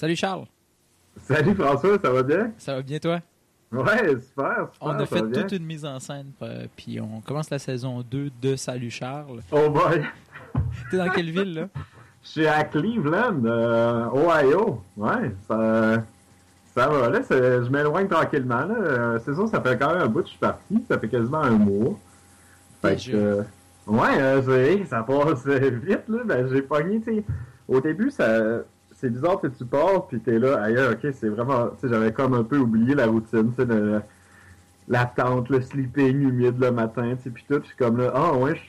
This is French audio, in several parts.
Salut Charles. Salut François, ça va bien? Ça va bien toi? Ouais, super, super. On a fait toute une mise en scène, euh, puis on commence la saison 2 de Salut Charles. Oh boy! T'es dans quelle ville là? Je suis à Cleveland, euh, Ohio. Ouais, ça, ça va. Là, je m'éloigne tranquillement. Là. C'est sûr, ça fait quand même un bout que je suis parti. Ça fait quasiment un mois. Fait que, ouais, ça passe vite. Là. Ben, j'ai pogné, tu sais. Au début, ça, c'est bizarre tu pars, puis t'es là, ailleurs, ok, c'est vraiment, tu sais, j'avais comme un peu oublié la routine, tu sais, la le sleeping humide le matin, tu sais, puis tout, puis comme là, ah ouais,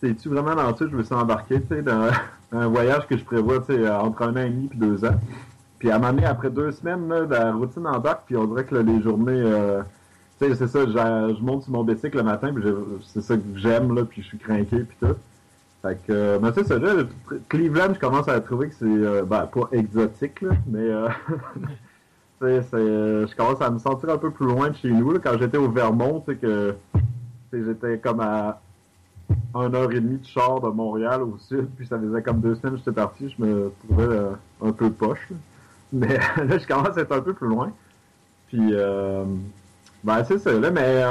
c'est-tu vraiment dans ça je me suis embarqué, tu sais, dans, un voyage que je prévois, tu sais, entre un an et demi puis deux ans. Puis à un moment donné, après deux semaines, là, la routine embarque, puis on dirait que les journées, euh, tu sais, c'est ça, je monte sur mon bicycle le matin, puis c'est ça que j'aime, là, puis je suis craqué, puis tout. Fait que, euh, c'est ça, là, Cleveland, je commence à trouver que c'est, euh, ben, pas exotique, là, mais, euh, c'est, je commence à me sentir un peu plus loin de chez nous, là, quand j'étais au Vermont, c'est que, j'étais comme à une heure et demie de char de Montréal au sud, puis ça faisait comme deux semaines que j'étais parti, je me trouvais euh, un peu poche, mais là, je commence à être un peu plus loin, puis, euh, ben, c'est ça, là, mais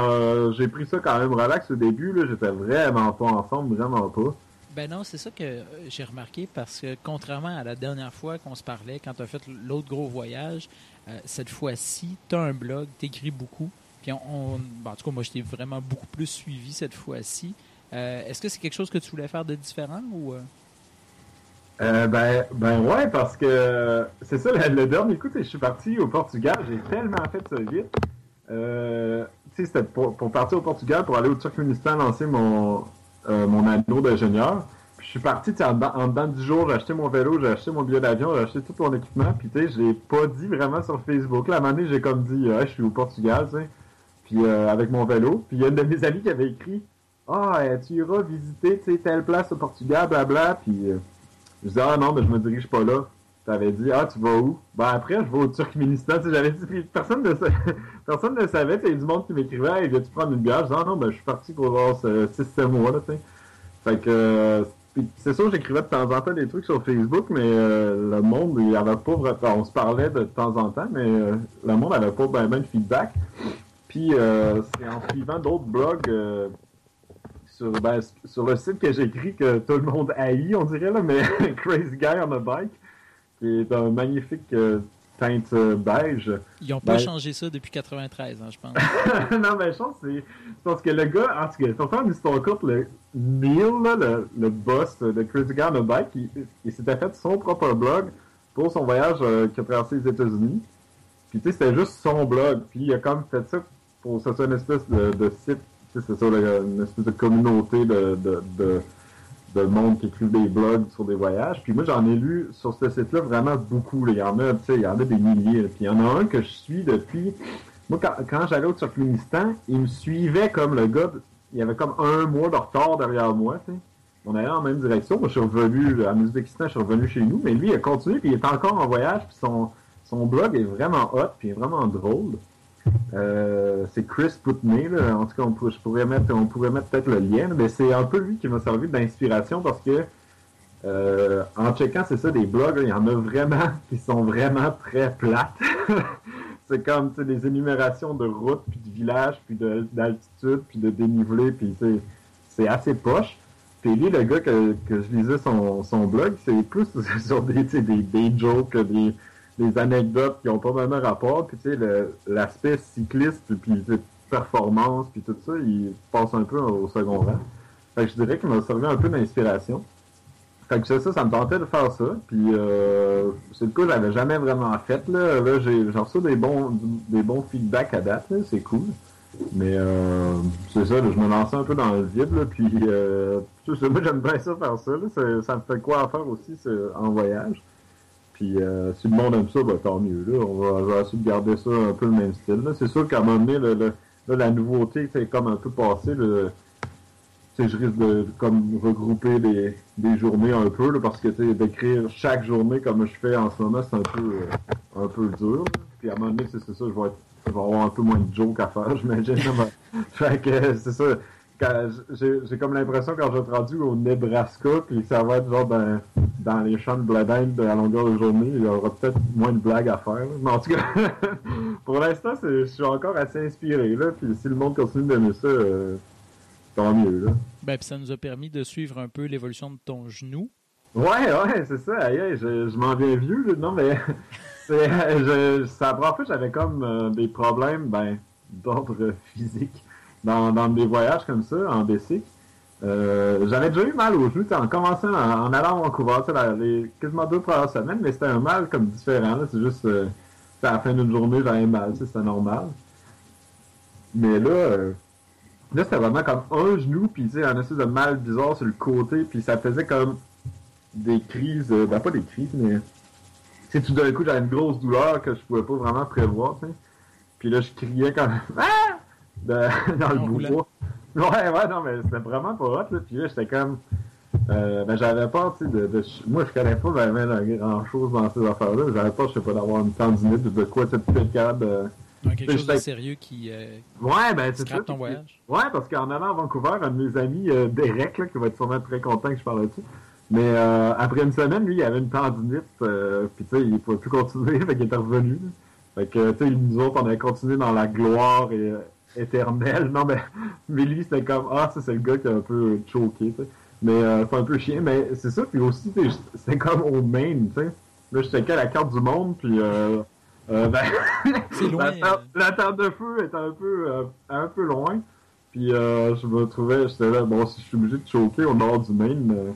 j'ai pris ça quand même relax au début, là, j'étais vraiment pas en forme, vraiment pas. Ben non, c'est ça que euh, j'ai remarqué parce que contrairement à la dernière fois qu'on se parlait, quand tu as fait l'autre gros voyage, euh, cette fois-ci, tu as un blog, tu écris beaucoup. Puis on, ben, en tout cas, moi, je t'ai vraiment beaucoup plus suivi cette fois-ci. Euh, est-ce que c'est quelque chose que tu voulais faire de différent ou. ben, ben ouais, parce que c'est ça, le, dernier coup, je suis parti au Portugal, j'ai tellement fait ça vite. tu sais, c'était pour, pour, partir au Portugal, pour aller au Turkménistan lancer mon, euh, mon anneau d'ingénieur. Puis je suis parti, en, en dedans de 10 jours, j'ai acheté mon vélo, j'ai acheté mon billet d'avion, j'ai acheté tout mon équipement. Puis tu sais, je l'ai pas dit vraiment sur Facebook. Là, à j'ai comme dit, je suis au Portugal, tu sais. Puis euh, avec mon vélo. Puis il y a une de mes amis qui avait écrit, ah, tu iras visiter, telle place au Portugal, blabla. Puis euh, je disais, ah non, mais je me dirige pas là. T'avais dit, ah, tu vas où? Ben après, je vais au Turkménistan. J'avais dit, personne ne, personne ne savait. Il y du monde qui m'écrivait, hey, viens-tu prendre une bière? Je ah non, ben je suis parti pour voir ce système-là, tu sais. Fait que, c'est sûr, j'écrivais de temps en temps des trucs sur Facebook, mais euh, le monde, il avait pas. On se parlait de temps en temps, mais euh, le monde avait pas ben, ben de feedback. Puis, euh, c'est en suivant d'autres blogs sur, ben, sur le site que j'écris que tout le monde haït, on dirait, là, mais Crazy Guy on a Bike qui est un magnifique teinte euh, beige. Ils n'ont pas ben- changé ça depuis 93, hein, je pense. non, mais je pense que c'est parce que le gars, en tout cas, pour faire une histoire courte, le Neil, le, le, boss de Crazy Guy on a Bike, il, s'était fait son propre blog pour son voyage euh, qu'il a traversé les États-Unis. Puis tu sais, c'était juste son blog. Puis il a comme fait ça pour que ce soit une espèce de, de site, c'est ça, une espèce de communauté de, de de monde qui écrivent des blogs sur des voyages. Puis moi, j'en ai lu sur ce site-là vraiment beaucoup. Il y en a, tu sais, il y en a des milliers. Puis il y en a un que je suis depuis. Moi, quand, j'allais au Turkménistan, il me suivait comme le gars. Il y avait comme un mois de retard derrière moi. Tu sais. On allait en même direction. Moi, je suis revenu à Ouzbékistan, je suis revenu chez nous. Mais lui, il a continué, puis il est encore en voyage. Puis son, son blog est vraiment hot, puis il est vraiment drôle. Euh, c'est Chris Putney, là. en tout cas on, pourrait mettre, on pourrait mettre peut-être le lien, mais c'est un peu lui qui m'a servi d'inspiration parce que euh, en checkant, c'est ça, des blogs, il y en a vraiment qui sont vraiment très plates. c'est comme des énumérations de routes, puis de villages, puis d'altitude, puis de dénivelé, puis c'est assez poche. Puis lui, le gars que, que je lisais son, son blog, c'est plus sur des, des, des jokes, des, des anecdotes qui ont pas vraiment rapport. Puis tu sais, l'aspect cycliste, puis performance, puis tout ça, il passe un peu au second rang. Fait que je dirais qu'il m'a servi un peu d'inspiration. Fait que ça, ça me tentait de faire ça. Puis euh, c'est le coup, j'avais jamais vraiment fait. Là, là j'ai reçu des bons des bons feedbacks à date, c'est cool. Mais euh, c'est ça, je me lançais un peu dans le vide, puis euh, moi j'aime bien ça faire ça, ça me fait quoi à faire aussi en voyage. Puis euh, si le monde aime ça, ben, tant mieux. Là. On, va, essayer de garder ça un peu le même style. C'est sûr qu'à un moment donné, le, la nouveauté, c'est comme un peu passé. Le, je risque de comme regrouper des, des journées un peu parce que d'écrire chaque journée comme je fais en ce moment, c'est un peu euh, un peu dur. Puis à un moment donné, c'est ça, je vais, être, je vais avoir un peu moins de jokes à faire, j'imagine. fait que c'est ça j'ai comme l'impression quand je vais être rendu au Nebraska, puis ça va être genre dans, dans les champs de bladin de la longueur de journée, il y aura peut-être moins de blagues à faire. Mais en tout cas, pour l'instant, je suis encore assez inspiré. Là, puis si le monde continue d'aimer ça, euh, tant mieux. Là. Ben, puis ça nous a permis de suivre un peu l'évolution de ton genou. Ouais, ouais, c'est ça. Aïe, je, je m'en viens vieux. Là. Non, mais c'est, je, ça prend j'avais comme euh, des problèmes ben, d'ordre physique dans, des voyages comme ça, en bicycle. Euh, j'avais déjà eu mal au genou en commençant en, allant à Vancouver, les quasiment deux premières semaines, mais c'était un mal comme différent. C'est juste euh, à la fin d'une journée, j'avais mal, c'était normal. Mais là, euh, là c'était vraiment comme un genou, puis un espèce de mal bizarre sur le côté, puis ça faisait comme des crises, ben pas des crises, mais c'est tout d'un coup j'avais une grosse douleur que je pouvais pas vraiment prévoir. Puis là, je criais comme ah! dans le bois. Ouais, ouais, non, mais c'était vraiment pas hot, là. Puis là, j'étais comme. Euh, ben, j'avais peur, tu sais, de, de, Moi, je connais pas vraiment grand chose dans ces affaires-là. J'avais peur, je sais pas, d'avoir une tendinite ou de quoi, tu sais, capable de. quelque chose de sérieux qui. Euh, ouais, ben, c'est ça. ton voyage. Ouais, parce qu'en allant à Vancouver, un de mes amis, euh, Derek, là, qui va être sûrement très content que je parle dessus. Mais euh, après une semaine, lui, il avait une tendinite, euh, puis tu sais, il pouvait plus continuer, fait qu'il était revenu. Fait que, tu sais, nous autres, on avait continué dans la gloire et éternel. Non, mais, mais lui, c'était comme, ah, ça, c'est le gars qui a un peu choqué, tu sais. Mais euh, c'est un peu chien, mais c'est ça. Puis aussi, c'était comme au Maine, tu sais. Là, je checkais la carte du monde, puis euh, euh, ben, loin, la, terre, de feu est un peu, euh, un peu loin. Puis euh, je me trouvais, j'étais là, bon, si je suis obligé de choquer au nord du Maine,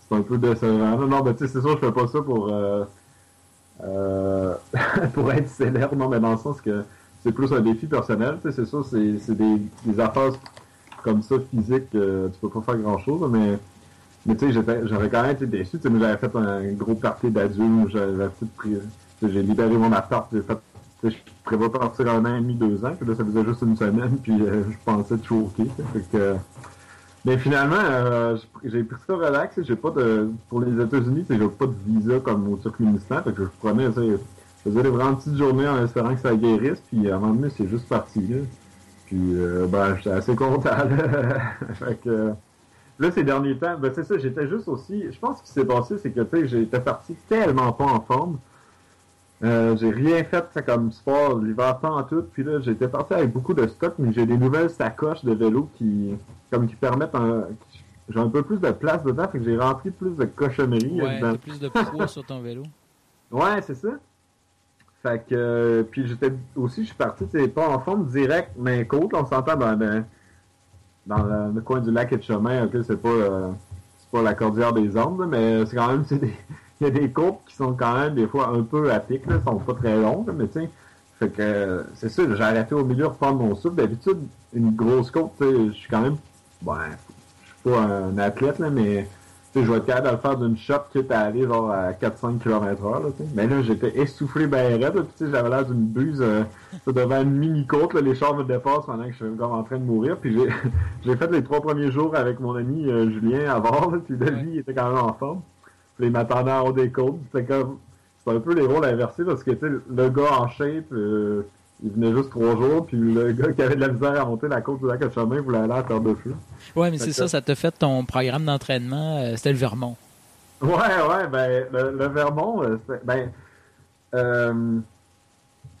c'est un peu décevant. Non, non, mais tu sais, c'est sûr, je fais pas ça pour, pour être célèbre, non, mais dans le sens que c'est plus un défi personnel. C'est ça, c'est des, affaires comme ça physiques, euh, tu peux pas faire grand chose, mais, mais tu sais, j'aurais quand même été déçu. Tu j'avais fait un gros party d'adultes, j'avais j'ai libéré mon appart, j'ai fait je prévois partir un an et demi, deux ans, puis là, ça faisait juste une semaine, puis euh, je pensais. Fait que, mais finalement, euh, j'ai pris ça relax. J'ai pas de. Pour les États-Unis, j'ai pas de visa comme au Turkménistan. Fait que je prenais, je faisais des vraiment petites journées en espérant que ça guérisse, puis à un moment donné, c'est juste parti. Là. Puis, euh, ben, j'étais assez content. Là. fait que, là, ces derniers temps, ben, c'est ça, j'étais juste aussi. Je pense que ce qui s'est passé, c'est que, tu sais, j'étais parti tellement pas en forme. Euh, j'ai rien fait comme sport l'hiver tant en tout. Puis là, j'étais parti avec beaucoup de stock, mais j'ai des nouvelles sacoches de vélo qui, comme qui permettent un, j'ai un peu plus de place dedans, fait que j'ai rempli plus de cochonneries. Ouais, plus de poids sur ton vélo. Ouais, c'est ça. Fait que, euh, puis j'étais aussi, je suis parti, c'est pas en forme direct, mais côte, on s'entend dans, le, dans le, coin du lac et de chemin, ok, c'est pas, euh, c'est pas la cordillère des Andes, mais c'est quand même, il y a des côtes qui sont quand même des fois un peu à pic, là, sont pas très longues, mais tu sais, fait que, c'est ça, j'ai arrêté au milieu de prendre mon souffle. D'habitude, une grosse côte, je suis quand même, bon, je suis pas un athlète, là, mais je vais être capable de le faire d'une shot quitte à aller genre à 4-5 km heure. Là, mais là, j'étais essoufflé ben raide. Puis j'avais l'air d'une buse euh, devant une mini-côte. Les chars me dépassent pendant que je suis encore en train de mourir. Puis j'ai fait les trois premiers jours avec mon ami euh, Julien bord. Puis là, lui, il était quand même en forme. Puis il m'attendait en haut des côtes. C'était comme... C'est un peu les rôles inversés parce que le gars en shape... Euh, il venait juste trois jours, puis le gars qui avait de la misère à monter la côte du lac à chemin voulait aller à terre de feu. Ouais, mais c'est ça, ça t'a fait ton programme d'entraînement, euh, c'était le Vermont. Ouais, ouais, ben, le, Vermont, euh, ben, euh,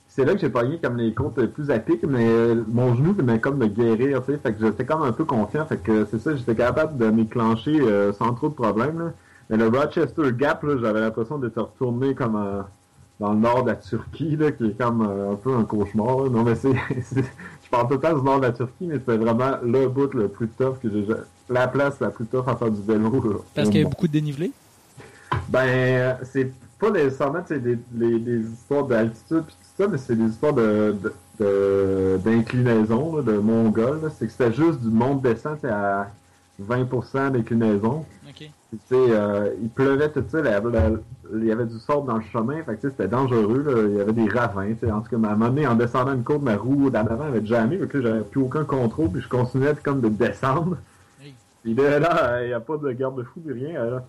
c'est là que j'ai pogné comme les côtes plus à pic, mais mon genou venait comme de guérir, tu sais, fait que j'étais comme un peu confiant, fait que c'est ça, j'étais capable de m'éclencher sans trop de problèmes, là. Mais le Rochester Gap, là, j'avais l'impression d'être retourné comme un dans le nord de la Turquie, là, qui est comme euh, un peu un cauchemar. Non, mais c'est, je parle tout le temps du nord de la Turquie, mais c'était vraiment le bout le plus tough que j'ai, la place la plus tough à faire du vélo. Parce qu'il y a beaucoup de dénivelé? Ben, c'est pas nécessairement des, des, des histoires d'altitude pis tout ça, mais c'est des histoires de, de, d'inclinaison, de mongol. C'est que c'était juste du monde descente à 20% d'inclinaison. Okay. Euh, il pleuvait tout ça, il y avait du sable dans le chemin, fait que c'était dangereux, là. il y avait des ravins. En tout cas, à un moment donné, en descendant une côte, ma roue d'en avant avait jamais, fait que j'avais plus aucun contrôle, puis je continuais comme de descendre. Puis là, là, il n'y a pas de garde-fou, rien. Là.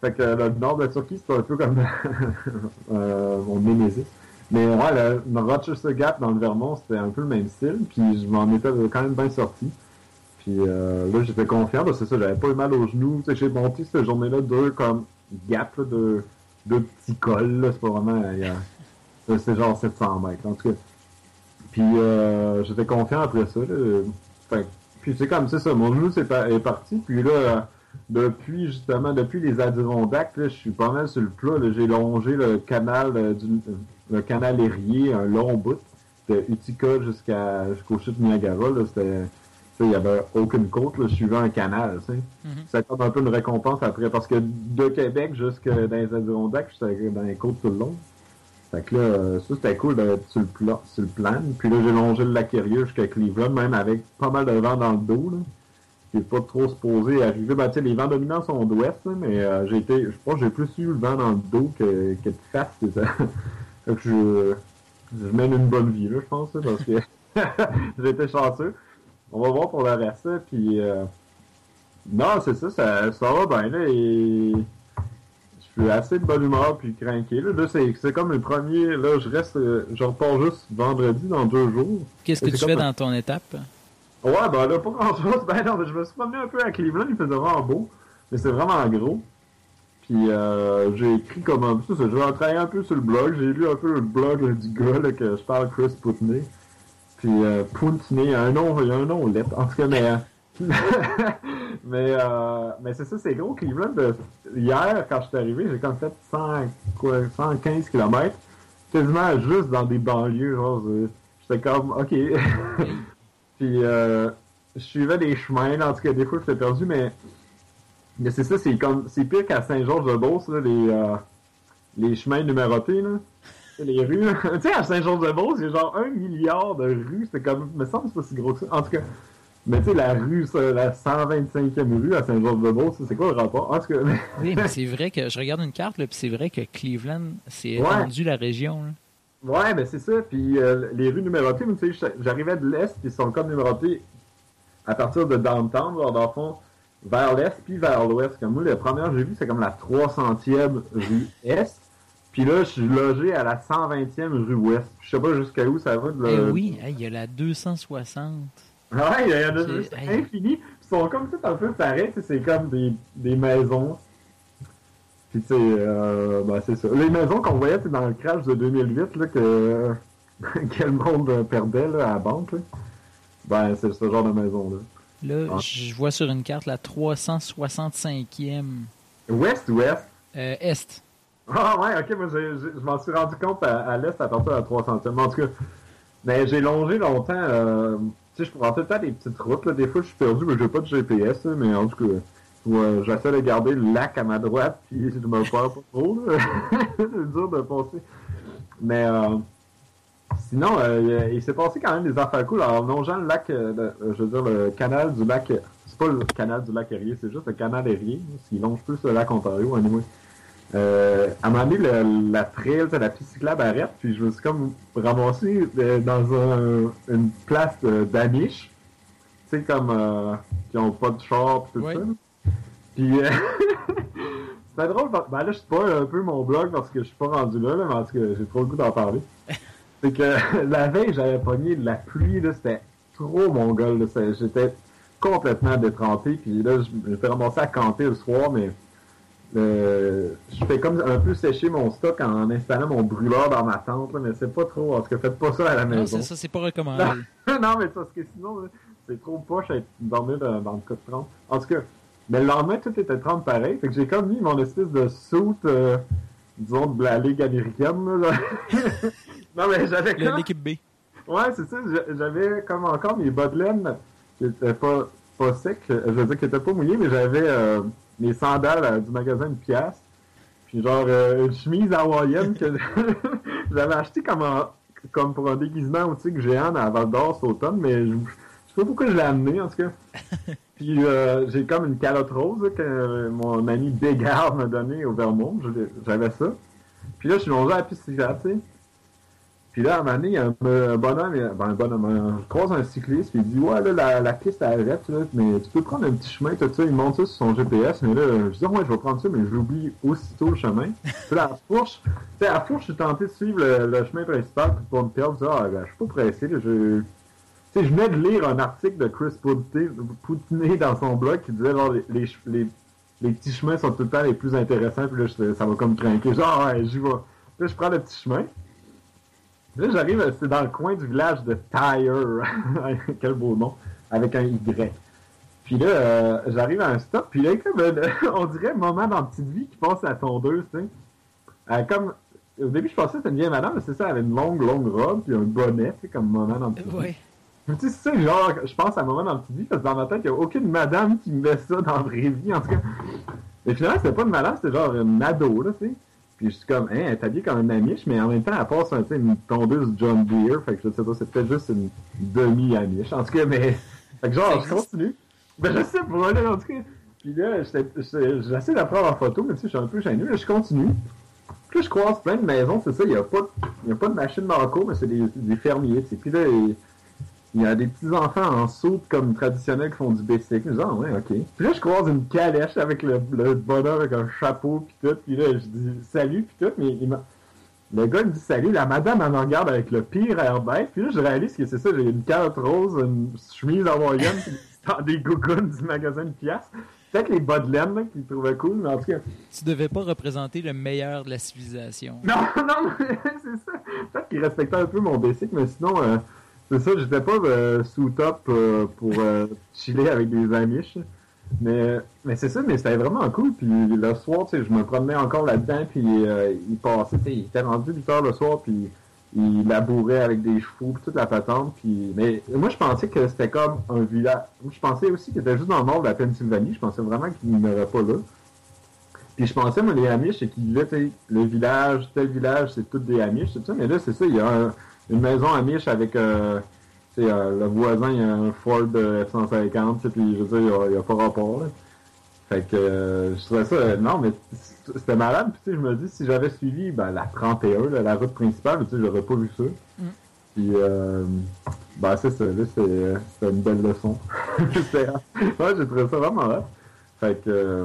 Fait que le nord de la Turquie, c'était un peu comme euh, mon némésis. Mais ouais, le, Rochester Gap dans le Vermont, c'était un peu le même style, puis je m'en étais quand même bien sorti. Puis euh, là, j'étais confiant, parce que c'est ça, j'avais pas eu mal aux genoux. J'ai monté cette journée-là deux comme gap de, de petits cols. C'est pas vraiment. C'est genre 700 mètres. En tout cas. Puis j'étais confiant après ça. puis c'est comme ça, ça. Mon genou est, parti. Puis là, depuis justement, depuis les Adirondacks, je suis pas mal sur le plat. J'ai longé le canal du le canal Erie, un long bout de Utica jusqu'à jusqu'au chute Niagara. C'était il n'y avait aucune côte, là, je suivais un canal. Tu sais. Mm-hmm. Ça un peu une récompense après, parce que de Québec jusque dans les Adirondacks, j'étais dans les côtes tout le long. Fait que là, euh, ça c'était cool d'être sur le, plan, sur le plan. Puis là, j'ai longé le lac Erie jusqu'à Cleveland, même avec pas mal de vent dans le dos. Là. J'ai pas trop supposé arriver. Ben, les vents dominants sont d'ouest, mais euh, j'ai été. Je pense que j'ai plus eu le vent dans le dos que, que de face. Fait que je, je mène une bonne vie, là, je pense, parce que j'étais chanceux. On va voir pour le reste, puis... Euh... Non, c'est ça, ça, ça va bien, là, et... Je suis assez de bonne humeur, puis craqué, là. là c'est comme le premier... Là, je reste... Je repars juste vendredi, dans deux jours. Qu'est-ce que tu fais dans ton étape? Ouais, ben là, pas grand-chose. Ben non, je me suis promené un peu à Cleveland, il faisait vraiment beau, mais c'est vraiment gros. Puis euh, j'ai écrit comme un peu ça. J'ai travaillé un peu sur le blog. J'ai lu un peu le blog du gars là, que je parle, Chris Putney. Puis euh, un nom, il y a un nom lettre. En tout cas, mais. mais euh, mais c'est ça, c'est gros. Cleveland, hier, quand je suis arrivé, j'ai comme fait 100, quoi, 115 km. Quasiment juste dans des banlieues. Genre, j'étais comme, OK. Puis euh, je suivais des chemins. en tout cas, des fois, j'étais perdu, mais mais c'est ça, c'est comme c'est pire qu'à Saint-Georges-de-Beauce, les, euh, les chemins numérotés, là. Les rues. tu sais, à Saint-Georges-de-Beauce, il y a genre un milliard de rues. C'est comme. me semble c'est pas si gros que ça. En tout cas. Mais tu sais, la rue, la 125e rue à Saint-Georges-de-Beauce, c'est quoi le rapport? En tout cas. oui, mais c'est vrai que je regarde une carte, là, puis c'est vrai que Cleveland, c'est étendu la région. Là. Ouais, ben c'est ça. Puis euh, les rues numérotées, tu sais, j'arrivais de l'Est, puis ils sont comme numérotées à partir de downtown, genre, dans le fond vers l'est puis vers l'ouest. Comme moi, la première que j'ai vue, c'est comme la 300e rue est. Puis là, je suis logé à la 120e rue ouest. Je sais pas jusqu'à où ça va. De eh oui, il y a la 260. Ouais, il y, en a juste infini. Ils sont comme tout un peu pareils. C'est comme des, des maisons. Puis tu sais, euh, ben, c'est ça. Les maisons qu'on voyait dans le crash de 2008, là, que, que le monde perdait là, à la banque, là. ben c'est ce genre de maison-là. Là, ah. je vois sur une carte la 365e. Ouest ou Est? Euh, est. Ah ouais, ok, moi je m'en suis rendu compte à, l'Est à partir de la 300e. En tout cas, mais j'ai longé longtemps. Euh, tu sais, je prends tout le temps des petites routes. Là. Des fois, je suis perdu, mais j'ai pas de GPS. mais en tout cas, j'essaie de garder le lac à ma droite, puis je me perds pas trop. c'est dur de passer. Mais euh, Sinon, euh, il s'est passé quand même des affaires cool. Alors, longeant le lac, euh, je veux dire, le canal du lac, c'est pas le canal du lac Erie, c'est juste le canal Erie, s'il longe plus le lac Ontario, anyway. Euh, à un moment donné, la trail, la piste cyclable arrête, puis je me suis comme ramassé euh, dans un, une place d'Amish, tu sais, comme, qui ont pas de char, tout ça. Puis, c'est drôle, ben là, je suis pas un peu mon blog parce que je suis pas rendu là, mais en tout cas, j'ai trop le goût d'en parler. C'est que la veille, j'avais pogné de la pluie, là, c'était trop mon gars, J'étais complètement détrempé, puis là, je me ramassé à camper le soir, mais euh, je fais comme un peu sécher mon stock en installant mon brûleur dans ma tente, mais c'est pas trop. Parce que faites pas ça à la maison. Non, c'est ça, c'est pas recommandé. non, mais parce que sinon, c'est trop poche à dormir dans, dans le cas de 30. En tout cas, mais le lendemain, tout était 30 pareil. Fait que j'ai comme mis mon espèce de soute, euh, disons, de la Ligue américaine. Là. Non, mais j'avais comme... L'équipe B. Ouais, c'est ça. J'avais comme encore mes laine qui étaient pas, pas secs. Je veux dire, qui étaient pas mouillés, mais j'avais euh, mes sandales euh, du magasin de pièce. Puis genre, euh, une chemise hawaïenne que j'avais acheté comme, comme pour un déguisement au tigre géant à Val d'Or cet automne, mais je, je sais pas pourquoi je l'ai amené, en tout cas. Puis j'ai comme une calotte rose que mon ami Bégard m'a donné au Vermont. J'avais ça. Puis là, je suis longé à la piste tu sais. Puis là, à un moment donné, un, bonhomme, ben, un bonhomme, croise un cycliste, puis il dit Ouais, là, la, la piste arrête, mais tu peux prendre un petit chemin, tout ça. Il monte ça sur son GPS, mais là, je dis Ouais, je vais prendre ça, mais j'oublie aussitôt le chemin. puis là, à fourche, tu sais, à fourche, je suis tenté de suivre le, chemin principal pour me perdre. Je dis Ah, ben, je suis pas pressé, je. Tu sais, je venais de lire un article de Chris Poutiné dans son blog qui disait genre, les, les, les petits chemins sont tout le temps les plus intéressants, puis là, ça va comme craquer. Genre, ouais, j'y vais. Là, je prends le petit chemin. Là, j'arrive, c'est dans le coin du village de Tyre. Quel beau nom. Avec un Y. Puis là, euh, j'arrive à un stop, puis là, comme, euh, on dirait moment dans Petite Vie qui passe à la tondeuse, tu sais. Euh, comme, au début, je pensais que c'était une vieille madame, mais c'est ça, elle avait une longue, longue robe, puis un bonnet, tu sais, comme moment dans Petite. Vie. Tu sais, c'est ça, genre, je pense à un moment dans Petite Vie, parce que dans ma tête, il n'y a aucune madame qui me met ça dans la vraie vie, en tout cas. Et finalement, c'était pas une madame, c'était genre une ado, là, tu sais. Puis je suis comme, hein, elle est comme une amiche, mais en même temps, elle passe un, une tondeuse John Deere, fait que je sais pas, c'est peut-être juste une demi-amiche. En tout cas, mais, fait que genre, je continue. Ben, je sais pas, là, en tout cas. Puis là, j'essaie de prendre en photo, mais tu sais, je suis un peu gêné. Là, je continue. Puis là, je croise plein de maisons, c'est ça, il n'y a, pas a pas de machine d'enco, mais c'est des, des fermiers, tu sais. Puis là, il, y a des petits-enfants en saut comme traditionnels qui font du bicycle. Je dis, ah ouais, ok. Puis là, je croise une calèche avec le, le bonheur avec un chapeau, puis tout. Puis là, je dis, salut, puis tout, mais il m'a... Le gars me dit salut, la madame elle me regarde avec le pire air bête, puis là je réalise que c'est ça, j'ai une calotte rose, une chemise hawaïenne, puis des gougounes du magasin de pièces. Peut-être les bas de laine là, qu'ils trouvaient cool, mais en tout cas. Tu devais pas représenter le meilleur de la civilisation. Non, non, c'est ça. Peut-être qu'ils respectaient un peu mon basic, mais sinon, euh, c'est ça, j'étais pas euh, sous top euh, pour euh, chiller avec des amiches. Mais, mais c'est ça, mais c'était vraiment cool. Puis le soir, je me promenais encore là-dedans, puis euh, il passait, il était rendu 8 heures le soir, puis il labourait avec des chevaux, puis toute la patente. Puis, mais moi, je pensais que c'était comme un village. Je pensais aussi qu'il était juste dans le nord de la Pennsylvanie. Je pensais vraiment qu'il n'aurait pas là. Puis je pensais, moi, les Amish, c'est qu'il là, tu sais, le village, tel village, c'est toutes des Amish, c'est ça. Mais là, c'est ça, il y a un- une maison Amish avec, euh, euh, le voisin, il y a un Ford euh, F-150, tu sais, puis je veux dire, il y a- a, pas rapport, là. Fait que, euh, je trouvais ça, euh, non, mais c'était malade, puis tu sais, je me dis, si j'avais suivi, ben, la 31, là, la route principale, tu sais, j'aurais pas vu ça. Mm. Puis, euh, ben, c'est ça, là, c'est- c'était une belle leçon. Ouais, j'ai trouvé ça vraiment hot. Fait que, euh,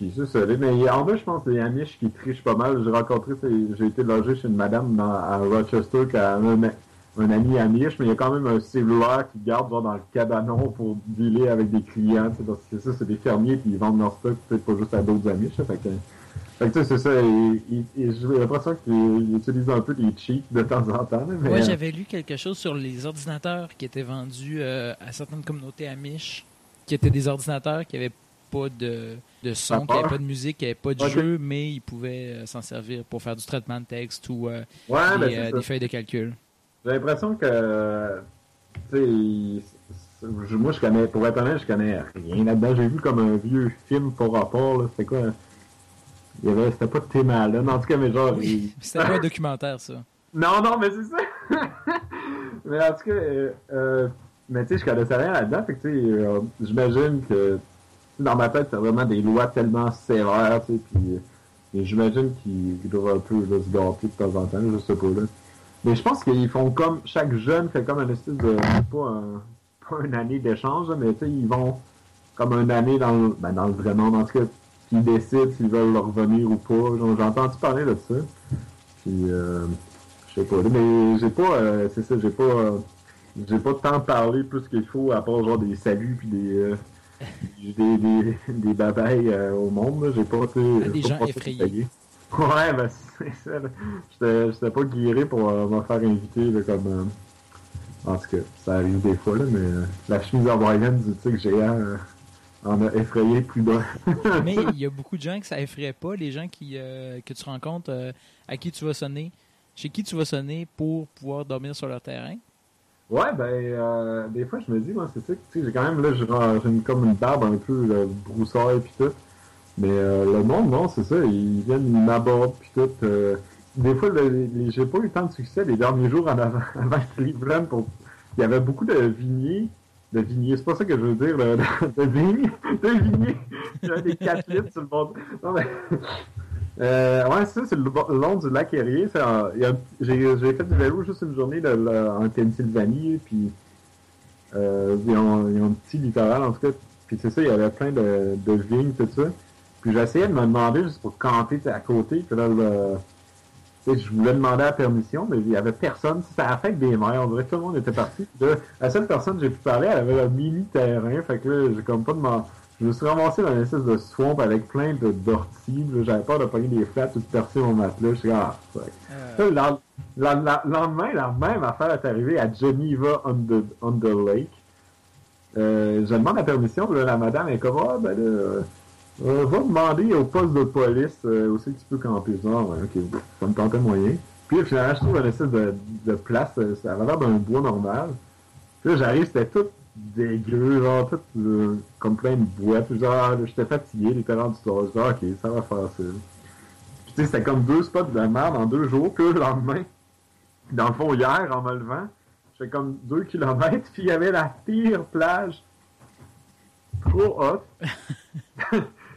puis c'est ça. Mais en a, je pense, des Amish qui trichent pas mal. J'ai rencontré, j'ai été logé chez une madame dans, à Rochester qui a un, un ami Amish, mais il y a quand même un cellulaire qui garde genre, dans le cabanon pour dealer avec des clients. Parce que c'est ça, c'est des fermiers puis ils vendent leur stock peut-être pas juste à d'autres Amish. là. Fait que, fait que c'est ça. J'ai l'impression qu'ils utilisent un peu des cheats de temps en temps. mais, Ouais, euh, j'avais lu quelque chose sur les ordinateurs qui étaient vendus euh, à certaines communautés amish, qui étaient des ordinateurs qui n'avaient pas de, de son, qui n'avaient pas de musique, qui n'avaient pas de jeu, mais ils pouvaient euh, s'en servir pour faire du traitement de texte ou euh, ouais, ben, des, c'est euh, des feuilles de calcul. J'ai l'impression que, tu sais, moi je connais, pour être honnête, je connais rien là-dedans. J'ai vu comme un vieux film pour rapport. C'était quoi? Il y avait, c'était pas Tim Allen, en tout cas, mais genre. il- C'était pas un documentaire, ça. Non, non, mais c'est ça! mais en tout cas, euh, euh, mais tu sais, je connaissais rien là-dedans, fait que tu sais, euh, j'imagine que dans ma tête, c'est vraiment des lois tellement sévères, tu sais, puis euh, j'imagine qu'ils doivent un peu se gâter de temps en temps, je sais pas, là. Mais je pense qu'ils font comme, chaque jeune fait comme un espèce de, pas pas une année d'échange, mais tu sais, ils vont comme une année dans le, ben, dans le vrai monde, en tout cas, puis ils décident s'ils veulent revenir ou pas. J'ai entendu parler de ça. Puis, euh, je sais pas, mais j'ai pas, euh, c'est ça, j'ai pas, euh, j'ai pas tant parlé plus qu'il faut, à part genre des saluts puis des, euh, des, des, des babayes euh, au monde, j'ai pas, sais, Des pas gens effrayés. Ouais, ben c'est ça. J'étais, pas guéri pour euh, me faire inviter, là, comme, euh, en tout cas, ça arrive des fois, là, mais euh, la chemise hawaïenne du tigre géant en a effrayé plus d'un. Mais il y a beaucoup de gens que ça effraie pas, les gens qui, que tu rencontres, à qui tu vas sonner, chez qui tu vas sonner pour pouvoir dormir sur leur terrain. Ouais, ben, euh, des fois, je me dis, moi, c'est ça, tu sais, j'ai quand même, là, j'ai comme une barbe un peu là, broussaille pis tout. Mais euh, le monde, non, c'est ça, ils viennent, ils m'abordent pis tout. euh, des fois, j'ai pas eu tant de succès les derniers jours en avant, avant Cleveland pour... Il y avait beaucoup de vigniers, de vigniers, c'est pas ça que je veux dire, là, de, vignes, de vigniers. Avait des 4 litres sur le bord. Non, mais... Euh, ouais, c'est ça, c'est le long du lac Erie. J'ai fait du vélo juste une journée de, en Pennsylvanie, puis euh, ils, un petit littoral, en tout cas. Puis c'est ça, il y avait plein de, de vignes, tout ça. Puis j'essayais de me demander juste pour camper à côté. Puis là, je voulais demander la permission, mais il y avait personne. C'était à la des mères. On dirait tout le monde était parti. La seule personne que j'ai pu parler, elle avait un mini terrain. Fait que là, j'ai comme pas demandé. Je me suis ramassé dans une espèce de swamp avec plein de d'orties. J'avais peur de pogner des flats ou de percer mon matelas. Je suis ah, fuck. Euh, Le lendemain, la même affaire est arrivée à Geneva on the, on the Lake. Euh, je demande la permission, puis là, la madame est comme, ah, ben là, euh, euh, va demander au poste de police euh, que tu peux camper. Je dis, ah, ouais, ok, ça me tentait moyen. Puis finalement, je trouve une espèce de, de place, ça avait l'air d'un bois normal. Puis là, j'arrive, c'était tout dégueu, genre, tout euh, comme plein de boîtes. Genre, j'étais fatigué, les parents du soir. Je dis, ah, ok, ça va faire ça. Puis tu sais, c'était comme deux spots de merde en deux jours, puis le lendemain, dans le fond, hier, en me levant, je fais comme deux kilomètres, puis il y avait la pire plage. Trop hot.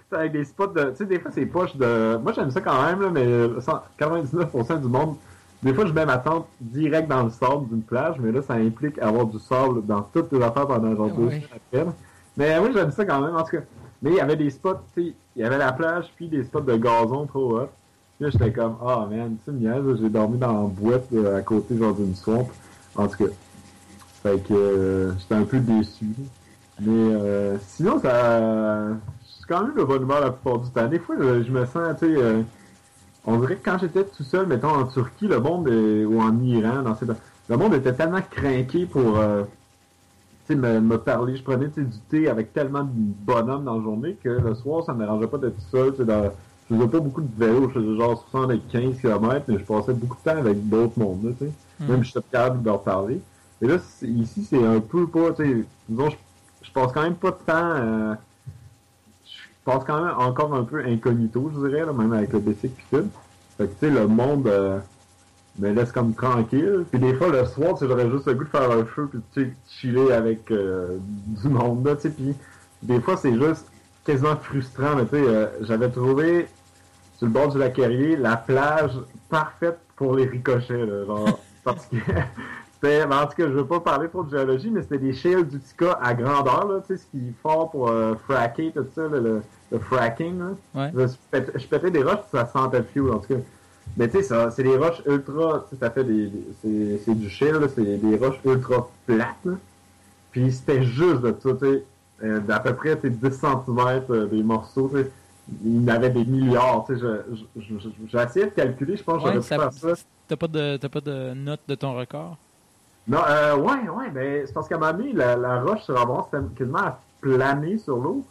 C'est avec des spots de. Tu sais, des fois, c'est poche de. Moi, j'aime ça quand même, là, mais 99% du monde. Des fois, je mets ma tente direct dans le sable d'une plage, mais là, ça implique avoir du sable dans toutes les affaires pendant genre deux après. Mais oui, j'aime ça quand même, en tout cas. Mais il y avait des spots, tu sais, il y avait la plage, puis des spots de gazon trop hot. Puis là, j'étais comme, ah man, tu là, j'ai dormi dans la boîte euh, à côté, genre d'une swamp. En tout cas. Fait que euh, j'étais un peu déçu. Mais euh, sinon, ça. Je suis quand même de bonne humeur la plupart du temps. Des fois, je, je me sens, tu sais. On dirait que quand j'étais tout seul, mettons en Turquie, le monde est- ou en Iran, dans ces, le monde était tellement craqué pour euh, tu sais, me, me parler. Je prenais du thé avec tellement de bonhommes dans la journée que le soir, ça me dérangeait pas d'être tout seul. tu sais, dans- je faisais pas beaucoup de vélo, je faisais genre 75 km, mais je passais beaucoup de temps avec d'autres mondes, là, tu sais. Hmm. Même je suis capable de leur parler. Et là, ici, c'est un peu pas, tu sais, disons, je, je passe quand même pas de temps, euh, passe quand même encore un peu incognito, je dirais, là, même avec le basic pis tout. Fait tu sais, le monde euh, me laisse comme tranquille. Puis des fois, le soir, j'aurais juste le goût de faire un feu puis tu sais, chiller avec euh, du monde, là. Puis des fois, c'est juste quasiment frustrant, mais tu sais, euh, j'avais trouvé sur le bord du lac la plage parfaite pour les ricochets, là, genre, parce que c'était, ben, en tout cas, je veux pas parler trop de géologie, mais c'était des shales d'Utica à grandeur, là, tu sais, ce qui est fort pour euh, fracker, tout ça, là, le, le fracking, là. Ouais. Je, pétais, je pétais des roches, ça sentait le fuel, en tout cas. Mais tu sais, c'est des roches ultra, ça fait des, des- c'est, du shale, c'est des roches ultra plates, là. Puis c'était juste de ça, tu sais, euh, d'à peu près, tu sais, 10 cm des morceaux, tu sais. Il y en avait des milliards, tu sais, j'ai essayé de calculer, je pense que Ouais, j'aurais pu faire ça. T'as pas, de, t'as pas de note de ton record? Non, euh, ouais, ouais, ben, c'est parce qu'à un moment donné, la, la roche sur avant, c'était quasiment à planer sur l'eau.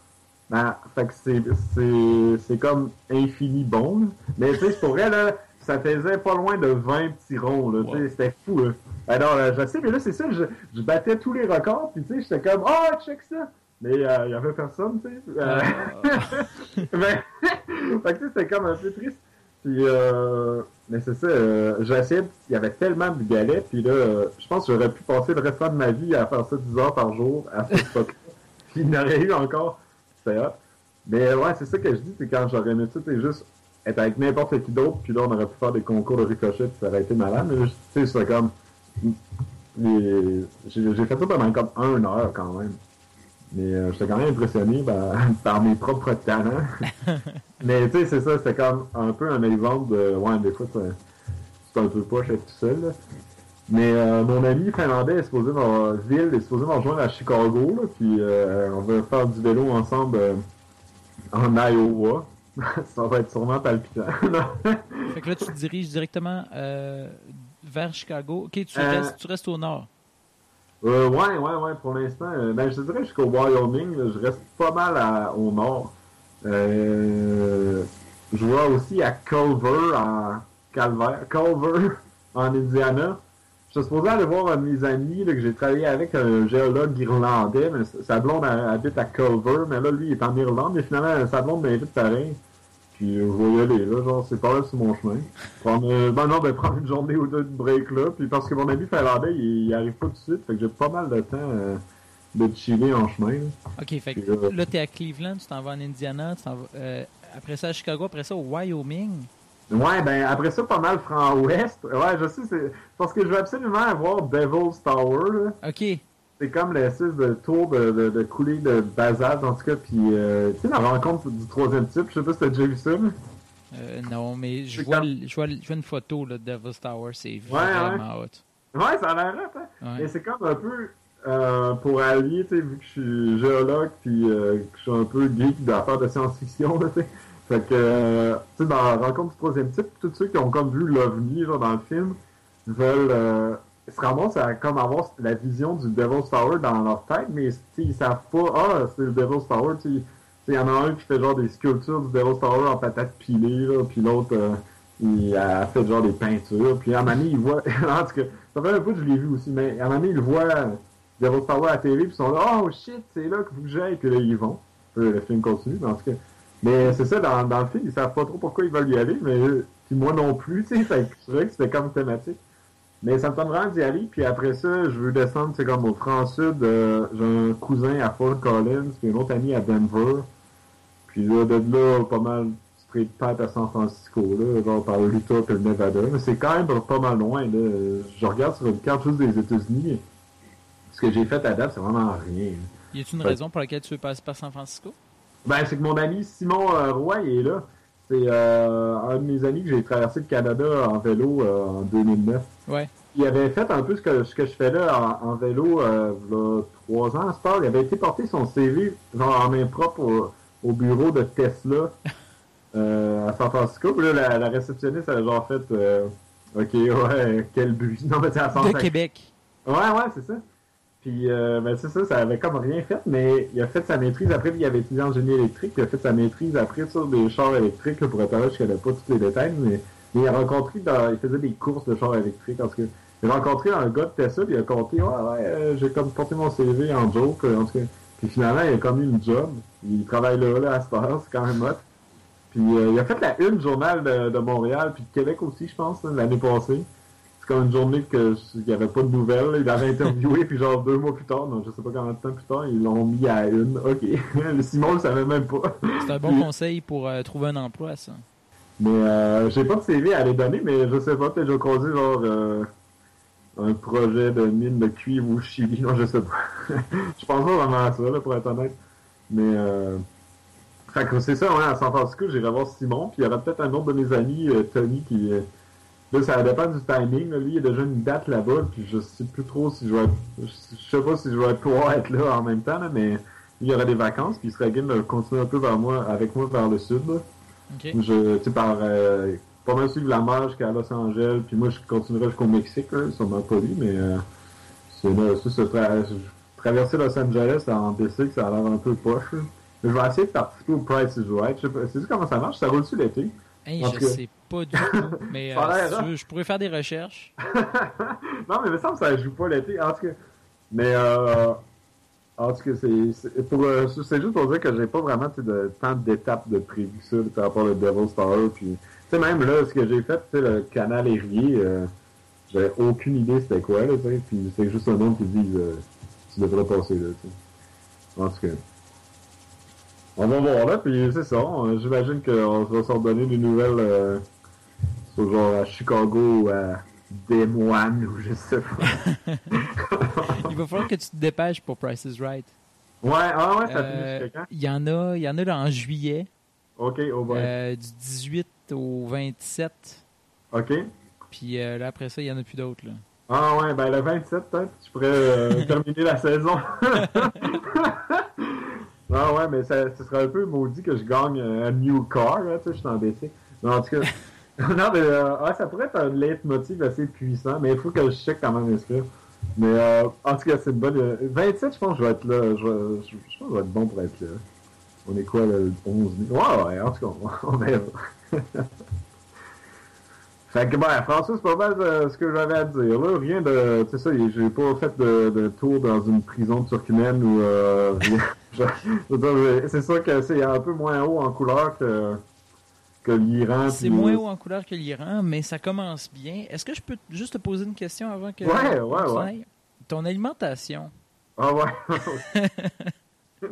Ben, fait que c'est, c'est, c'est comme infini bon, là. Mais, tu sais, pour vrai, là, ça faisait pas loin de 20 petits ronds, là, tu sais, Wow. c'était fou, là. Alors, euh, je sais, mais là, c'est ça, je, je battais tous les records, puis tu sais, j'étais comme, oh, check ça! Mais, euh, il y avait personne, tu sais. Euh, ben, fait que, tu sais, c'était comme un peu triste. Puis, euh, mais c'est ça, euh, de- il y avait tellement de galets, puis là, euh, je pense que j'aurais pu passer le restant de ma vie à faire ça 10 heures par jour à cette époque Puis il y en aurait eu encore. C'était hot. Mais ouais, c'est ça que je dis, c'est quand j'aurais aimé ça, c'est juste être avec n'importe qui d'autre, puis là, on aurait pu faire des concours de ricochet, puis ça aurait été malade. Mais tu sais, c'est comme... j'ai fait ça pendant comme un heure quand même. Mais euh, j'étais quand même impressionné par, par mes propres talents. Mais tu sais, c'est ça, c'était comme un peu un exemple de. Ouais, des fois, c'est un peu poche être tout seul. là. Mais euh, mon ami finlandais est supposé m'en- Ville est supposé m'en rejoindre à Chicago, là, puis euh, on va faire du vélo ensemble en Iowa. ça va être sûrement palpitant. Fait que là, tu te diriges directement vers Chicago. Ok, tu, restes, tu restes au nord. Euh, ouais, ouais, ouais, pour l'instant. euh, ben, je dirais jusqu'au Wyoming, je reste pas mal au nord. Euh, je vois aussi à Culver, en Calvaire, Culver, en Indiana. Je suis supposé aller voir un de mes amis que j'ai travaillé avec, un géologue irlandais, mais sa- blonde habite à Culver, mais là, lui, il est en Irlande, mais finalement, sa blonde m'invite pareil. Puis euh, je vais y aller, là, genre, c'est pas là sur mon chemin. Prendre, euh, ben non, ben prendre une journée ou deux de break là, puis parce que mon ami finlandais, il, il arrive pas tout de suite, fait que j'ai pas mal de temps euh, de chiller en chemin. là. Ok, fait que Puis, euh, là, t'es à Cleveland, tu t'en vas en Indiana, tu t'en vas, euh, après ça à Chicago, après ça au Wyoming? Ouais, ben après ça, pas mal franc ouest. Ouais, je sais, c'est parce que je veux absolument voir Devil's Tower, là. Ok, C'est comme l'espèce de tour de, de, de coulée de basalte, en tout cas, puis euh, tu sais, la rencontre du troisième type, je sais pas si t'as déjà vu ça. Euh, non, mais je vois, comme- je, vois, le- je vois une photo là, de Devil's Tower, c'est Ouais, vraiment hot. Ouais, ça a l'air hot, hein? Ouais. Mais c'est comme un peu euh, pour allier, tu sais, vu que je suis géologue puis euh, que je suis un peu geek d'affaires de science-fiction, tu sais. Fait que, euh, tu sais, dans la rencontre du troisième type, tous ceux qui ont comme vu l'OVNI, genre, dans le film, veulent, ramassent à comme avoir la vision du Devil's Tower dans leur tête, mais, ils savent pas, ah, c'est le Devil's Tower, tu. Il y en a un qui fait genre des sculptures du Devil's Tower en patates pilées, là, puis l'autre, euh, il a fait genre des peintures, puis à un moment il voit, en tout cas, ça fait un peu que je l'ai vu aussi, mais à un moment il voit Devil's Tower à la télé, puis ils sont là, oh shit, c'est là que vous j'aille, puis là, ils vont. Le film continue, mais en tout cas. Mais c'est ça, dans, dans le film, ils savent pas trop pourquoi ils veulent y aller, mais puis moi non plus, tu sais, c'est vrai que c'était comme thématique. Mais ça me tente vraiment d'y aller, puis après ça, je veux descendre, c'est comme au franc-sud, euh, j'ai un cousin à Fort Collins, puis un autre ami à Denver. Puis là, de là, pas mal straight path à San Francisco, là, genre par l'Utah et le Nevada. Mais c'est quand même pas mal loin, là. Je regarde sur une carte juste des États-Unis. Ce que j'ai fait à date, c'est vraiment rien. Y a-t-il une raison pour laquelle tu veux passer par San Francisco? Ben, c'est que mon ami Simon euh, Roy il est là. C'est euh, un de mes amis que j'ai traversé le Canada en vélo euh, en 2009. Ouais. Il avait fait un peu ce que, ce que je fais là en, en vélo euh, là, trois ans à. Il avait été porté son CV genre en main propre au, au bureau de Tesla euh, à San Francisco. Là, la, la réceptionniste avait genre fait euh, Ok, ouais, quel but? Non, mais c'est à San De. Québec. Ouais, ouais, c'est ça. Puis, euh, ben, c'est ça, ça avait comme rien fait, mais il a fait sa maîtrise après, il avait étudié en génie électrique, il a fait sa maîtrise après sur des chars électriques, là, pour être honnête, je connais pas tous les détails, mais, il a rencontré, dans, il faisait des courses de chars électriques, parce que il a rencontré un gars de Tesla, puis il a compté, ouais, ouais, euh, j'ai comme porté mon CV en joke, en tout cas. Puis finalement, il a comme eu une job, il travaille là, là, à cette heure, c'est quand même hot. Puis euh, il a fait la une journal de, de Montréal, puis de Québec aussi, je pense, l'année passée. C'est comme une journée que il n'y avait pas de nouvelles. Il avait interviewé, puis genre deux mois plus tard, non, je sais pas combien de temps plus tard, ils l'ont mis à une. Ok. Le Simon le savait même pas. C'est un bon conseil pour euh, trouver un emploi, ça. Mais euh, j'ai pas de CV à les donner, mais je sais pas, peut-être j'ai croisé genre euh, un projet de mine de cuivre au Chili, non, je sais pas. je pense pas vraiment à ça, là, pour être honnête. Mais euh, fait que c'est ça, ouais, à San Francisco, j'irai voir Simon, puis il y aura peut-être un autre de mes amis, euh, Tony, qui. Là, ça dépend du timing. là. Lui, il a déjà une date là-bas, puis je sais plus trop si je vais être... Je sais pas si je vais pouvoir être là en même temps, là, mais il y aura des vacances, puis il serait game de continuer un peu vers moi, avec moi vers le sud. Je, tu par, euh, pas mal suivre la mer jusqu'à Los Angeles, puis moi, je continuerai jusqu'au Mexique, là, sûrement pas lui, mais euh, c'est là, ça, c'est tra- traverser Los Angeles en DC, ça a l'air un peu poche. là. Mais Je vais essayer de participer au Price is Right. Je sais pas, sais-tu comment ça marche? Ça roule-tu l'été? Hey, je que- sais pas du tout, mais euh, l'air, si tu hein? veux, je pourrais faire des recherches. non, mais il me semble que ça joue pas l'été. En tout cas, mais euh, en tout cas, c'est pour euh, c'est juste pour dire que j'ai pas vraiment de tant d'étapes de prévu ça par rapport au Devil's Tower. Puis, tu sais, même là, ce que j'ai fait, tu sais, le canal Erie, euh, j'avais aucune idée c'était quoi, là, tu sais. Puis c'est juste un nom qui dit euh, tu devrais passer là, tu sais. En tout cas. On va voir là, puis c'est ça. J'imagine qu'on va s'en donner des nouvelles euh, sur genre à Chicago ou à Des Moines ou je sais pas. Il va falloir que tu te dépêches pour Price is Right. Ouais, ah ouais, ça Euh, finit jusqu'à quand? Il y en a, il y en a là en juillet, Ok, oh boy. euh, du 18 au 27. Ok. Puis euh, là, après ça, il y en a plus d'autres. là. Ah ouais, ben le 27 peut-être, tu pourrais euh, terminer la saison. ah ouais, mais ça, ce serait un peu maudit que je gagne un new car, là, tu sais, je suis en BC. Mais en tout cas, non, mais euh, ouais, ça pourrait être un leitmotiv assez puissant, mais il faut que je check quand même inscrire. Mais euh, en tout cas, c'est une bonne... euh, 27, je pense que je vais être là. Je, je, pense que je vais être bon pour être là. On est quoi, le 11 mai? Ouais, ouais, en tout cas, on, on verra. Fait que, ben, François, c'est pas mal euh, ce que j'avais à dire, là. Rien de, tu sais ça, j'ai pas fait de, de tour dans une prison turkmène ou, euh, rien. C'est sûr que c'est un peu moins haut en couleur que, que l'Iran. C'est moins haut en couleur que l'Iran, mais ça commence bien. Est-ce que je peux juste te poser une question avant que Ouais, ouais, s'en ouais. Ton alimentation, Ah ouais. ouais.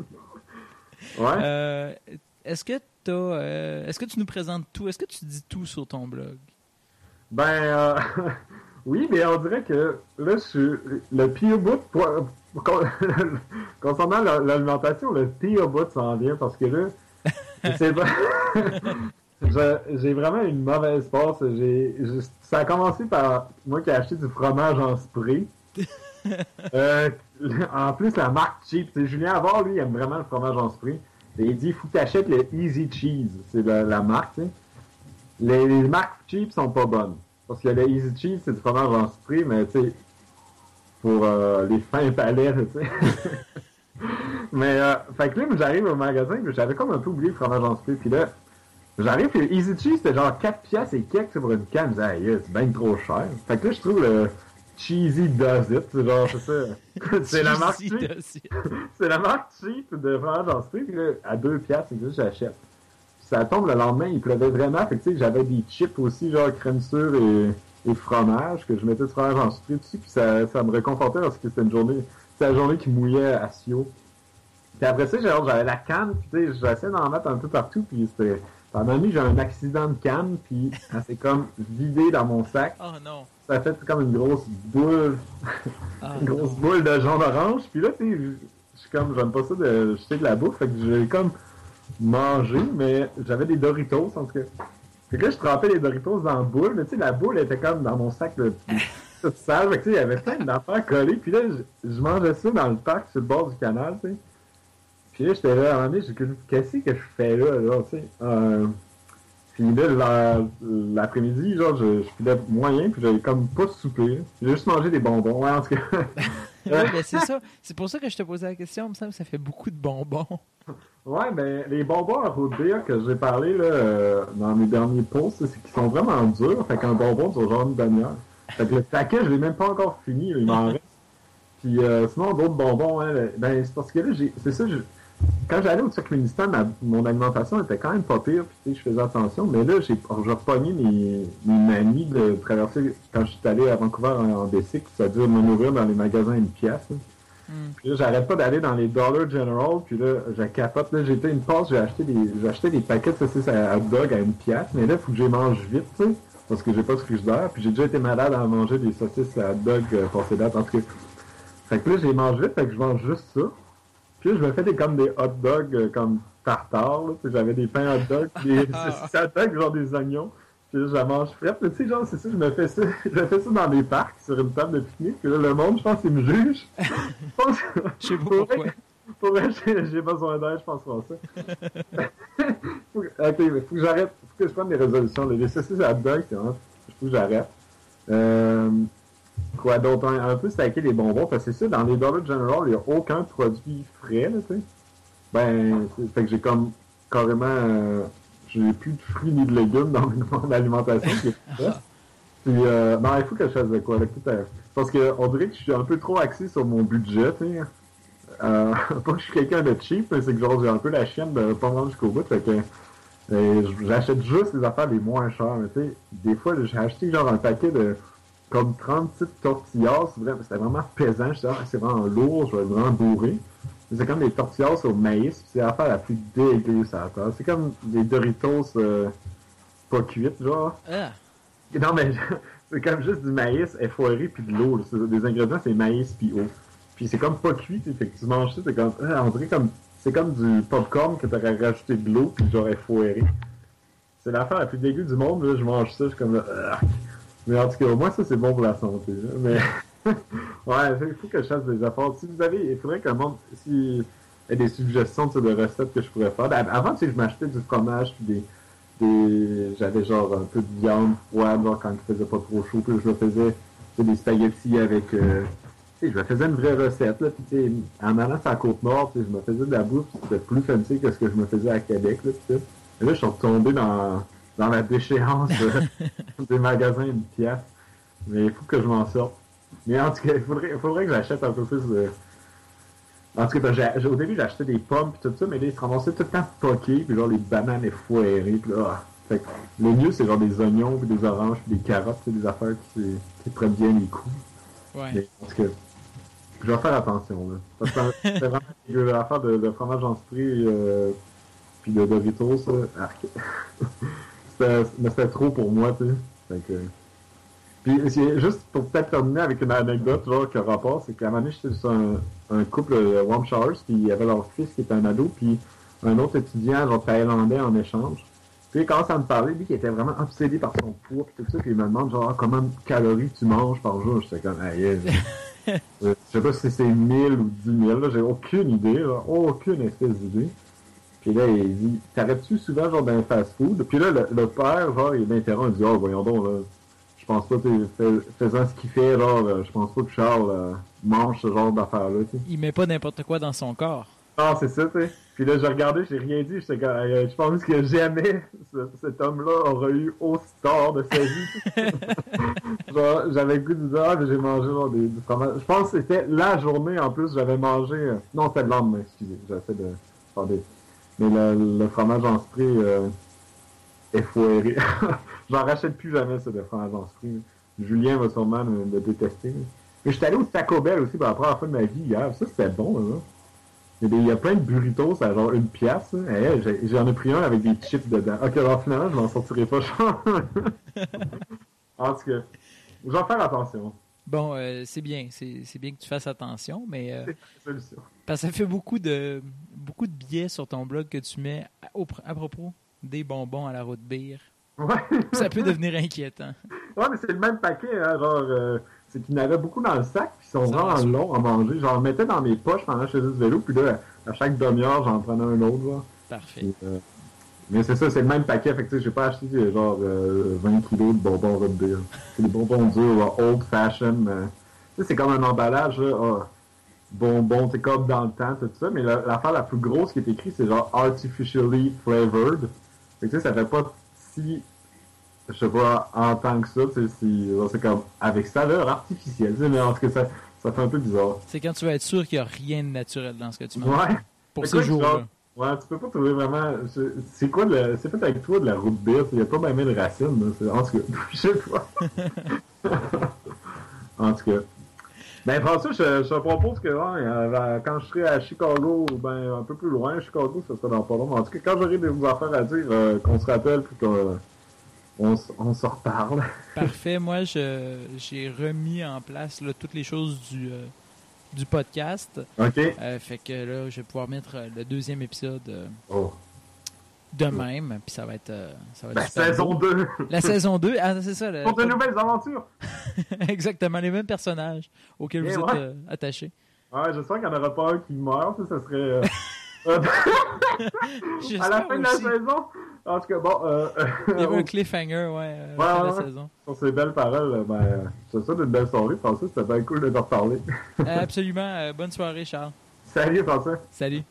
euh, est-ce que t'as, euh, est-ce que tu nous présentes tout? Est-ce que tu dis tout sur ton blog? Ben, euh, oui, mais on dirait que là, je le pire bout, pour- con- concernant la- l'alimentation, le pire bout s'en vient parce que là, c'est pas. J'ai vraiment une mauvaise passe. J'ai, ça a commencé par moi qui ai acheté du fromage en spray. euh, en plus, la marque cheap. C'est Julien Avard, lui, il aime vraiment le fromage en spray. Et il dit, il faut que tu achètes le Easy Cheese. C'est la, la, marque. Les, les, marques cheap sont pas bonnes. Parce que le Easy Cheese, c'est du fromage en spray, mais tu sais, pour euh, les fins palais, tu sais. mais, euh, fait que là, j'arrive au magasin, j'avais comme un peu oublié le fromage en spray. Puis là, j'arrive, et Easy Cheese, c'était genre 4 piastres et quelques pour une canne. Je disais, c'est bien trop cher. Fait que là, je trouve le Cheesy Does It. C'est genre, c'est ça. c'est la marque cheap. c'est la marque cheap de fromage en spray. Puis là, à 2 piastres, c'est que j'achète. Ça tombe le lendemain, il pleuvait vraiment. Fait que tu sais, j'avais des chips aussi, genre crème sûre et, et fromage, que je mettais du fromage en spray dessus. Puis ça, ça me réconfortait parce que c'était une journée, c'était la journée qui mouillait à Sio. Puis après ça, j'avais la canne, puis tu sais, j'essayais d'en mettre un peu partout, puis c'était... Pendant nuit, j'ai un accident de canne, puis ça s'est comme vidé dans mon sac. Oh non! Ça a fait comme une grosse boule, oh, une grosse non. boule de jaune orange. Puis là, tu sais, je suis comme, j'aime pas ça de jeter de la bouffe, fait que j'ai comme mangé, mais j'avais des Doritos, en tout cas. Fait que là, je trempais les Doritos dans la boule, mais tu sais, la boule était comme dans mon sac de toute sale, fait que tu sais, il y avait plein d'affaires collées, puis là, je, je mangeais ça dans le parc sur le bord du canal, tu sais. Puis là, j'étais là, à un moment donné, j'ai qu'est-ce que je fais là, là, tu sais? Euh, puis là, l'après-midi, genre, je, je filais moyen, puis j'avais comme pas souper. J'ai juste mangé des bonbons, ouais, en tout cas. ouais, c'est ça. C'est pour ça que je te posais la question, il me semble que ça fait beaucoup de bonbons. Ouais, ben, les bonbons à root beer que j'ai parlé, là, euh, dans mes derniers posts, c'est qu'ils sont vraiment durs. Fait qu'un bonbon, dure genre une demi-heure. Fait que le paquet, je l'ai même pas encore fini, il m'en reste. Puis euh, sinon, d'autres bonbons, hein, ben, c'est parce que là, c'est ça, je, quand j'allais au Turkménistan, ma, mon alimentation était quand même pas pire, puis je faisais attention, mais là, j'ai repogné mes, mes manies de traverser, quand je suis allé à Vancouver en, en bicycle, ça dure me nourrir dans les magasins une pièce. Là. Mm. Puis là, j'arrête pas d'aller dans les Dollar General, puis là, je capote. Là, j'étais une passe, j'ai acheté des, j'ai acheté des paquets de saucisses à hot dog à une pièce, mais là, il faut que je les mange vite, tu sais, parce que j'ai pas de frigidaire, puis j'ai déjà été malade à manger des saucisses à hot dog euh, passées date, tout cas. Fait que là, je les mange vite, fait que je mange juste ça. Puis là, je me fais des, comme des hot dogs euh, comme tartare, là, j'avais des pains hot dog, des hot dog, genre des oignons. Puis là, je la mange frette. Tu sais, genre, c'est ça, je me fais ça. Je me fais ça dans les parcs, sur une table de pique-nique. Puis là, le monde, je pense, il me juge. Je sais pas pourquoi. Pour vrai, j'ai besoin d'aide, je pense pas ça. faut, ok, mais faut que j'arrête. Faut que je prenne des résolutions. Les saucisses hot dog, c'est vraiment. Faut que j'arrête. Euh, quoi d'autre? Un, un peu stacker les bonbons. Parce que c'est ça, dans les Dollar General, il n'y a aucun produit frais, là, tu sais. Ben, fait que j'ai comme carrément. Euh, j'ai plus de fruits ni de légumes dans mon alimentation. puis, euh, non, il faut que je fasse de quoi avec tout à Parce que on dirait que je suis un peu trop axé sur mon budget, tu sais. Euh, pas que je suis quelqu'un de cheap, mais c'est que genre j'ai un peu la chienne de pas rendre jusqu'au bout. Fait que euh, j'achète juste les affaires les moins chères. Tu sais, des fois, j'ai acheté genre un paquet de comme 30 petites tortillas. C'était vraiment pesant. Je suis c'est vraiment lourd, je vais vraiment bourré. C'est comme des tortillas au maïs, c'est l'affaire la plus dégueu ça C'est comme des Doritos euh, pas cuites, genre. Ah. Non, mais c'est comme juste du maïs effoiré puis de l'eau. Des ingrédients, c'est maïs puis eau. Puis c'est comme pas cuit, fait que tu manges ça, c'est comme. Ah, on dirait comme. C'est comme du popcorn que t'aurais rajouté de l'eau puis genre effoiré. C'est l'affaire la plus dégueu du monde, là, je mange ça, je suis comme là. Mais en tout cas, au moins ça c'est bon pour la santé. Là. Mais. ouais, il faut que je fasse des efforts. Si vous avez, il faudrait que le monde, si y a des suggestions de recettes que je pourrais faire. Ben, avant, tu je m'achetais du fromage puis des, j'avais genre un peu de viande froide, quand il faisait pas trop chaud, puis je me faisais des spaghettis avec, euh, je me faisais une vraie recette, là, puis en allant sur la Côte-Nord, je me faisais de la bouffe, c'était plus fancy que ce que je me faisais à Québec, là. Et là, je suis retombé dans, dans la déchéance des magasins une pièce. Mais il faut que je m'en sorte. Mais en tout cas, il faudrait, faudrait que j'achète un peu plus de. En tout cas, ben, au début, j'achetais des pommes et tout ça, mais là, ils se ramassaient tout le temps poqués, puis genre les bananes effoirées, puis là. Ah. Fait que, le mieux, c'est genre des oignons, puis des oranges, puis des carottes, c'est des affaires qui, qui prennent bien les coups. Ouais. Mais en tout cas, je vais faire attention, là. Parce que c'est vraiment une affaire de, de fromage en spray, euh, puis de Doritos, ça. C'était, mais c'était trop pour moi, tu sais. Fait que. Puis, juste pour peut-être terminer avec une anecdote, genre, que rapport, c'est qu'à un moment donné, j'étais sur un, un couple de Warm Showers, puis il y avait leur fils qui était un ado, puis un autre étudiant, genre, thaïlandais en échange. Puis il commence à me parler, lui, qui était vraiment obsédé par son poids, puis tout ça, puis il me demande, genre, combien de calories tu manges par jour? J'étais comme, ah, yes. je sais pas si c'est 1000 ou 10 000, là, j'ai aucune idée, là, aucune espèce d'idée. Puis là, il dit, t'arrêtes-tu souvent, genre, d'un fast-food? Puis là, le, le père, genre, il m'interrompt, il dit, oh, voyons donc, là, je pense pas, que fais, faisant ce qu'il fait, genre, euh, je pense pas que Charles euh, mange ce genre d'affaires-là. Il met pas n'importe quoi dans son corps. Non, c'est ça, tu sais. Puis là, j'ai regardé, j'ai rien dit, euh, je pense que jamais ce- cet homme-là aurait eu aussi tort de sa vie. genre, j'avais le goût de dire, ah, j'ai mangé genre, des, du fromage. Je pense que c'était la journée, en plus, j'avais mangé, non, c'était le lendemain, excusez, j'essaie de, attendez. Mais le, le fromage en spray, euh, est foiré. J'en rachète plus jamais, ça, de fromage en spray. Julien va sûrement me, me détester. Mais j'étais allé au Taco Bell aussi pour la première fois de ma vie hier. Ça, c'était bon, là. Il y, a plein de burritos à genre une pièce. J'en ai pris un avec des chips dedans. Ok, alors finalement, je m'en sortirai pas. en tout cas, je vais faire attention. Bon, euh, c'est bien, c'est c'est bien que tu fasses attention, mais euh, C'est la solution. Parce que ça fait beaucoup de beaucoup de billets sur ton blog que tu mets à, au- à propos des bonbons à la route bière. Ouais. Ça peut devenir inquiétant. Ouais, mais c'est le même paquet, hein, genre, euh, c'est qu'il y en avait beaucoup dans le sac, puis ils sont vraiment longs à manger. J'en mettais dans mes poches pendant que je faisais du vélo, puis là, à chaque demi-heure, j'en prenais un autre, genre. Parfait. Euh, mais c'est ça, c'est le même paquet, fait que tu sais, j'ai pas acheté euh, genre euh, 20 kilos de bonbons root beer. C'est des bonbons durs, old fashion. tu sais, c'est comme un emballage, là, ah, bonbons, c'est comme dans le temps, tout ça, mais la- l'affaire la plus grosse qui est écrite, c'est genre artificially flavored. Fait que tu sais, ça fait pas si je sais pas, en tant que ça, tu sais, si- c'est comme, avec saveur artificielle, mais en tout cas, ça, ça fait un peu bizarre. C'est quand tu vas être sûr qu'il n'y a rien de naturel dans ce que tu manges. Ouais. Pour C'est ce quoi, jour-là. genre, Ouais, tu peux pas trouver vraiment, c'est- quoi le, c'est fait avec toi de la route beer, il y a pas même de racines, là, en tout cas, je sais pas. en tout cas. Ben, François, je, je te propose que, euh, quand je serai à Chicago, ou ben, un peu plus loin, Chicago, ça sera dans pas long, en tout cas, quand j'aurai des affaires à dire, euh, qu'on se rappelle, puis qu'on, on, s- on se reparle. Parfait. Moi, je j'ai remis en place là, toutes les choses du, euh, du podcast. OK? Euh, fait que là, je vais pouvoir mettre euh, le deuxième épisode euh, Oh. De même. Puis ça va être, euh, ça va être super saison beau. 2! La saison 2, ah, c'est ça. Pour de nouvelles aventures! Exactement, les mêmes personnages auxquels Eh vous ouais. êtes euh, attachés. Ouais, j'espère qu'il n'y en aura pas un qui meurt, ça, ça serait... euh, à la fin de la aussi. saison! En tout cas, bon, euh, Il y avait un cliffhanger, ouais, Ouais, la fin de la ouais. saison. sur ces belles paroles, ben, euh, je te souhaite une belle soirée, François, c'était bien cool de te reparler. Absolument. bonne soirée, Charles. Salut, François! Salut.